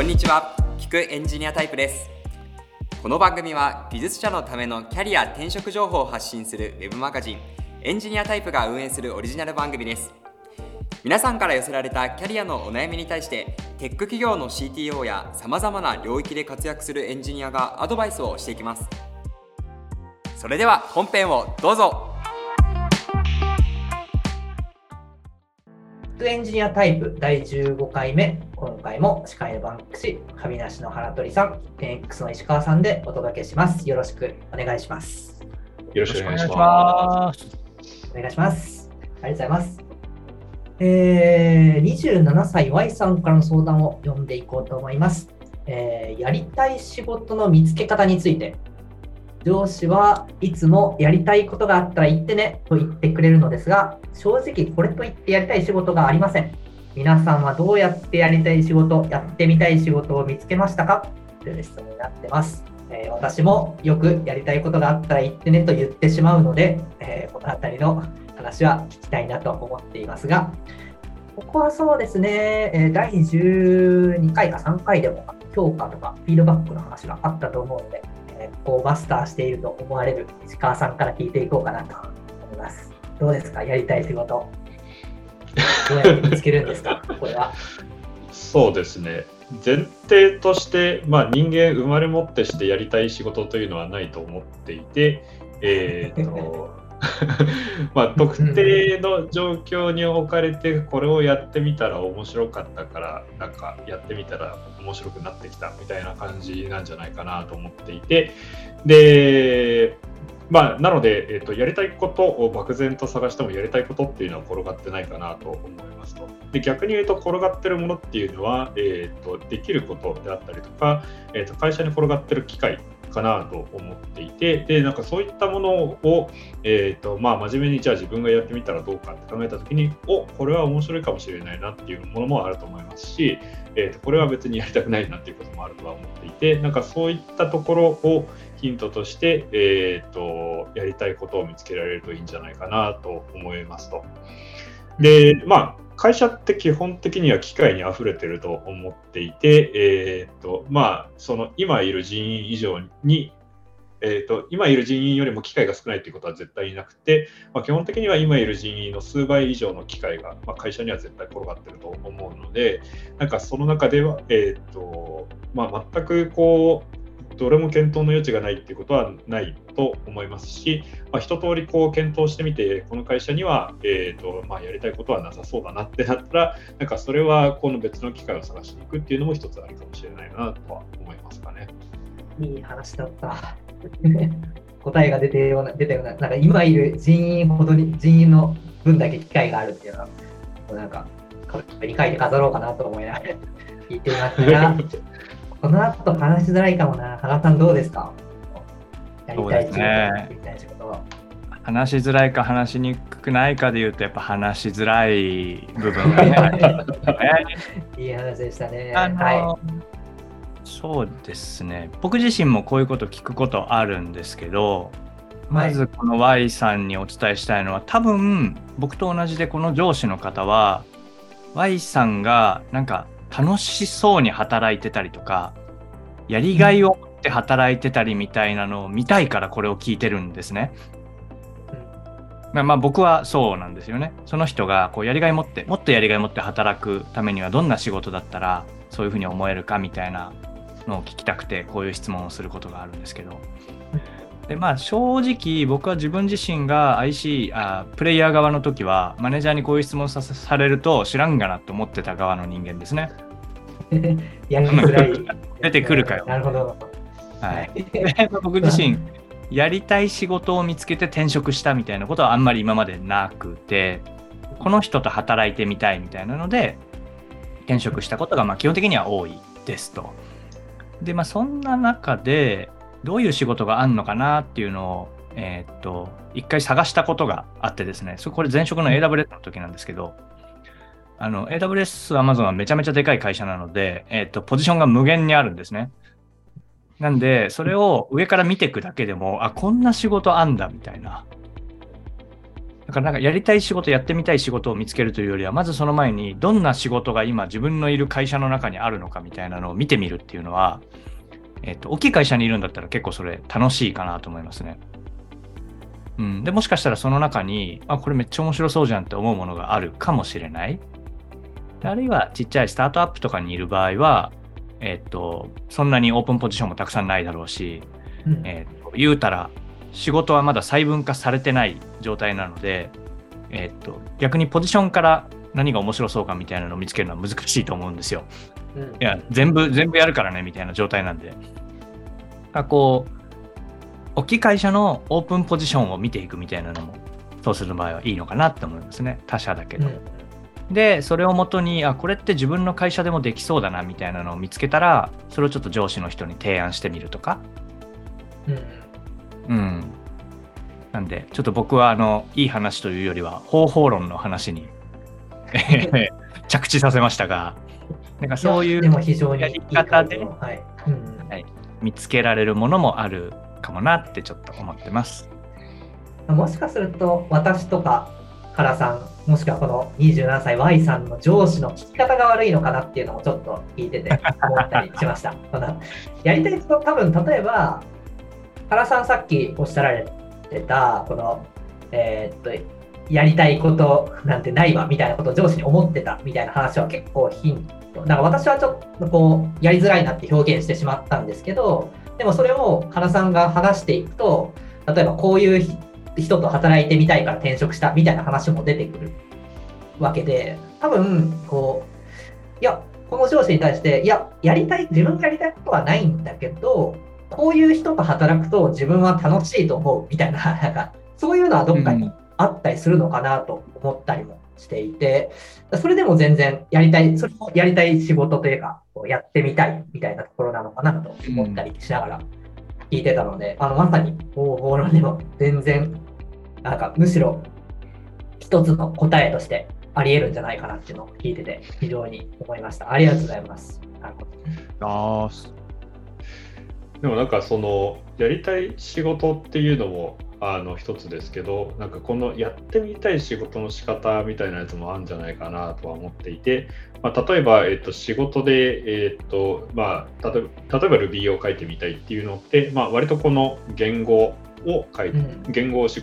こんにちは。聞くエンジニアタイプです。この番組は技術者のためのキャリア転職情報を発信するウェブマガジンエンジニアタイプが運営するオリジナル番組です。皆さんから寄せられたキャリアのお悩みに対してテック企業の CTO やさまざまな領域で活躍するエンジニアがアドバイスをしていきます。それでは本編をどうぞ。エンジニアタイプ第15回目、今回も司会のバンクシ、神梨の原鳥さん、10X の石川さんでお届けします。よろしくお願いします。よろしくお願いします。お願いします。ありがとうございます。えー、27歳 Y さんからの相談を読んでいこうと思います。えー、やりたい仕事の見つけ方について上司はいつもやりたいことがあったら言ってねと言ってくれるのですが、正直これと言ってやりたい仕事がありません。皆さんはどうやってやりたい仕事、やってみたい仕事を見つけましたか？という質問になってます。えー、私もよくやりたいことがあったら言ってねと言ってしまうので、えー、この辺りの話は聞きたいなと思っていますが、ここはそうですね、え第12回か3回でも評価とかフィードバックの話があったと思うので、えこうマスターしていると思われる石川さんから聞いていこうかなと思います。どうですか、やりたい仕事。どうやって見つけるんですか、これは。そうですね。前提として、まあ、人間生まれ持ってしてやりたい仕事というのはないと思っていて、えーと まあ、特定の状況に置かれてこれをやってみたら面白かったからなんかやってみたら面白くなってきたみたいな感じなんじゃないかなと思っていてでまあ、なので、えーと、やりたいことを漠然と探してもやりたいことっていうのは転がってないかなと思いますと。で逆に言うと転がってるものっていうのは、えーと、できることであったりとか、えーと会社に転がってる機会かなと思っていてでなんかそういったものを、えーとまあ、真面目にじゃあ自分がやってみたらどうかって考えた時におこれは面白いかもしれないなっていうものもあると思いますし、えー、とこれは別にやりたくないなっていうこともあるとは思っていてなんかそういったところをヒントとして、えーと、やりたいことを見つけられるといいんじゃないかなと思いますと。でまあ会社って基本的には機械に溢れてると思っていて、えー、っと、まあ、その今いる人員以上に、えー、っと、今いる人員よりも機械が少ないということは絶対なくて、まあ、基本的には今いる人員の数倍以上の機械が、まあ、会社には絶対転がってると思うので、なんかその中では、えー、っと、まあ、全くこう、どれも検討の余地がないっていうことはないと思いますし、まあ、一通りこう検討してみて、この会社には、えーとまあ、やりたいことはなさそうだなってなったら、なんかそれはこの別の機会を探しに行くっていうのも一つあるかもしれないなとは思いますかね。いい話だった。答えが出てような、出たような、なんか今いる人員ほどに、人員の分だけ機会があるっていうのは、なんか、理解で飾ろうかなと思いながら聞いていますが、この後話しづらいかもな。原さんどうですか？やりたい仕事、やりたい仕事話しづらいか話しにくくないかでいうとやっぱ話しづらい部分がねいい話でしたね。はい、そうですね。僕自身もこういうこと聞くことあるんですけどまずこの Y さんにお伝えしたいのは多分僕と同じでこの上司の方は Y さんがなんか楽しそうに働いてたりとか、やりがいを持って働いてたりみたいなのを見たいからこれを聞いてるんですね。まあ、まあ僕はそうなんですよね。その人がこうやりがい持って、もっとやりがい持って働くためにはどんな仕事だったらそういうふうに思えるかみたいなのを聞きたくてこういう質問をすることがあるんですけど。でまあ正直僕は自分自身が IC あプレイヤー側の時はマネージャーにこういう質問さされると知らんがなと思ってた側の人間ですね。やりづらい。出てくるかよ。なるほど。はい、僕自身やりたい仕事を見つけて転職したみたいなことはあんまり今までなくてこの人と働いてみたいみたいなので転職したことがまあ基本的には多いですと。でまあそんな中でどういう仕事があるのかなっていうのを、えー、っと、一回探したことがあってですね、そこれ前職の AWS の時なんですけど、あの、AWS、Amazon はめちゃめちゃでかい会社なので、えー、っと、ポジションが無限にあるんですね。なんで、それを上から見ていくだけでも、あ、こんな仕事あんだ、みたいな。だからなんかやりたい仕事、やってみたい仕事を見つけるというよりは、まずその前にどんな仕事が今自分のいる会社の中にあるのかみたいなのを見てみるっていうのは、えっと、大きい会社にいるんだったら結構それ楽しいかなと思いますね。うん、でもしかしたらその中に、あ、これめっちゃ面白そうじゃんって思うものがあるかもしれない。あるいはちっちゃいスタートアップとかにいる場合は、えっと、そんなにオープンポジションもたくさんないだろうし、うん、えっと、言うたら仕事はまだ細分化されてない状態なので、えっと、逆にポジションから何が面白そうかみたいなのを見つけるのは難しいと思うんですよ。うん、いや、全部、全部やるからねみたいな状態なんで。あこう、大きい会社のオープンポジションを見ていくみたいなのも、そうする場合はいいのかなって思いますね。他社だけど。うん、で、それをもとに、あ、これって自分の会社でもできそうだなみたいなのを見つけたら、それをちょっと上司の人に提案してみるとか。うん。うん。なんで、ちょっと僕は、あの、いい話というよりは、方法論の話に 着地させましたが、なんかそういうやり方で、はいはい、見つけられるものもあるかもなってちょっと思ってます。もしかすると私とか原さんもしくはこの27歳 Y さんの上司の聞き方が悪いのかなっていうのもちょっと聞いてて思ったりしました。やりたいこと多分例えば原さんさっきおっしゃられてたこのえー、っとやりたいことなんてないわみたいなことを上司に思ってたみたいな話は結構ヒント。だから私はちょっとこうやりづらいなって表現してしまったんですけど、でもそれを原さんが話していくと、例えばこういう人と働いてみたいから転職したみたいな話も出てくるわけで、多分、こう、いや、この上司に対して、いや、やりたい、自分がやりたいことはないんだけど、こういう人と働くと自分は楽しいと思うみたいな、なんか、そういうのはどっかにあったりするのかなと思ったりもしていて、それでも全然やりたい、それもやりたい仕事というか、やってみたいみたいなところなのかなと思ったりしながら聞いてたので、うん、あのまさに方法論でも全然、なんかむしろ一つの答えとしてあり得るんじゃないかなっていうのを聞いてて、非常に思いました。ありがとうございます。なるほど。あでもなんかそのやりたい仕事っていうのもあの一つですけどなんかこのやってみたい仕事の仕方みたいなやつもあるんじゃないかなとは思っていて、まあ、例えば、えっと、仕事で、えっとまあ、例えば Ruby を書いてみたいっていうのって、まあ、割とこの言語を書いて、言語をし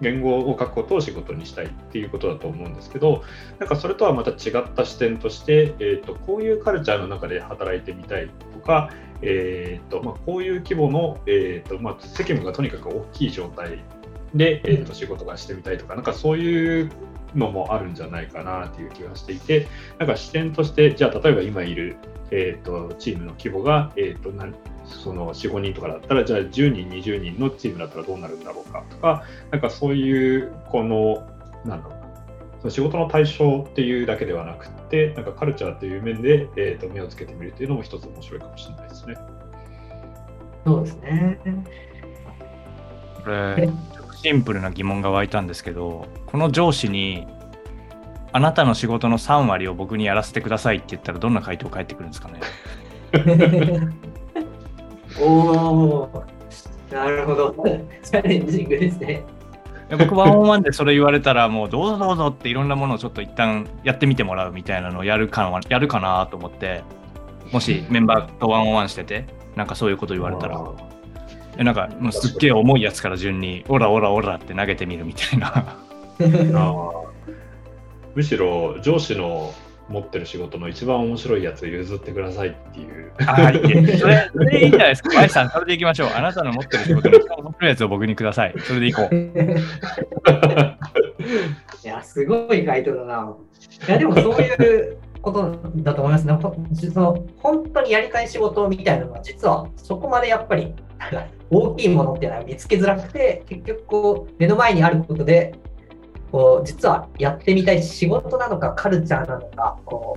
言語を書くことを仕事にしたいっていうことだと思うんですけどなんかそれとはまた違った視点として、えーと、こういうカルチャーの中で働いてみたいとか、えーとまあ、こういう規模の、えーとまあ、責務がとにかく大きい状態で、えーと、仕事がしてみたいとかなんかそういうのもあるんじゃないかなという気がしていてなんか視点としてじゃあ例えば今いる、えーと、チームの規模が、えーと、とその4、5人とかだったら、じゃあ10人、20人のチームだったらどうなるんだろうかとか、なんかそういう、この、なんだろうな、その仕事の対象っていうだけではなくて、なんかカルチャーという面で、えー、と目をつけてみるというのも一つ面白いかもしれないですね。そうですね。これ、シンプルな疑問が湧いたんですけど、この上司に、あなたの仕事の3割を僕にやらせてくださいって言ったら、どんな回答返ってくるんですかね？おお、なるほど。チャレンジングですね。僕、ワンオンワンでそれ言われたら、もうどうぞどうぞっていろんなものをちょっと一旦やってみてもらうみたいなのをやるかなやるかなと思って、もしメンバーとワンオンワンしてて、なんかそういうこと言われたら、えなんかもうすっげえ重いやつから順に、オラオラオラって投げてみるみたいな。むしろ上司の持ってる仕事の一番面白いやつを譲ってくださいっていう。はい、それ、それいいじゃないですか。マイさん、それでいきましょう。あなたの持ってる仕事の一番面白いやつを僕にください。それでいこう。いや、すごい回答だな。いや、でもそういうことだと思いますね。その本当にやりたい仕事みたいなのは、実はそこまでやっぱり 大きいものっていうのは見つけづらくて、結局こう目の前にあることでこう実はやってみたい仕事なのかカルチャーなのかこ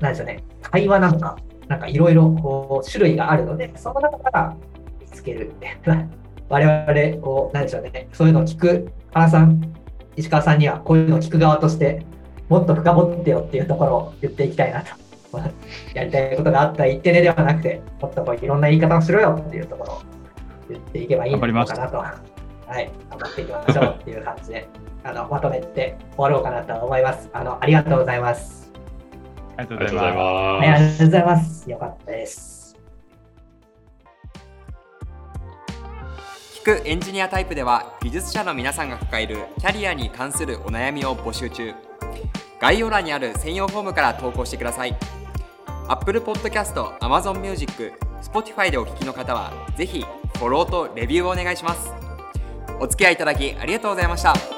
うなんでしょうね会話なのかなんかいろいろ種類があるのでその中から見つける 我々こうなんでしょうねそういうのを聞く原さん石川さんにはこういうのを聞く側としてもっと深掘ってよっていうところを言っていきたいなとやりたいことがあったら言ってねではなくてもっとこういろんな言い方をしろよっていうところを言っていけばいいのかなとはい頑張っていきましょうっていう感じで。あのまとめて終わろうかなと思います。あのありがとうございます。ありがとうございます。はい、あり。がとうございます。よかったです。聞くエンジニアタイプでは技術者の皆さんが抱えるキャリアに関するお悩みを募集中概要欄にある専用フォームから投稿してください。Apple Podcast、Amazon Music、Spotify でお聞きの方はぜひフォローとレビューをお願いします。お付き合いいただきありがとうございました。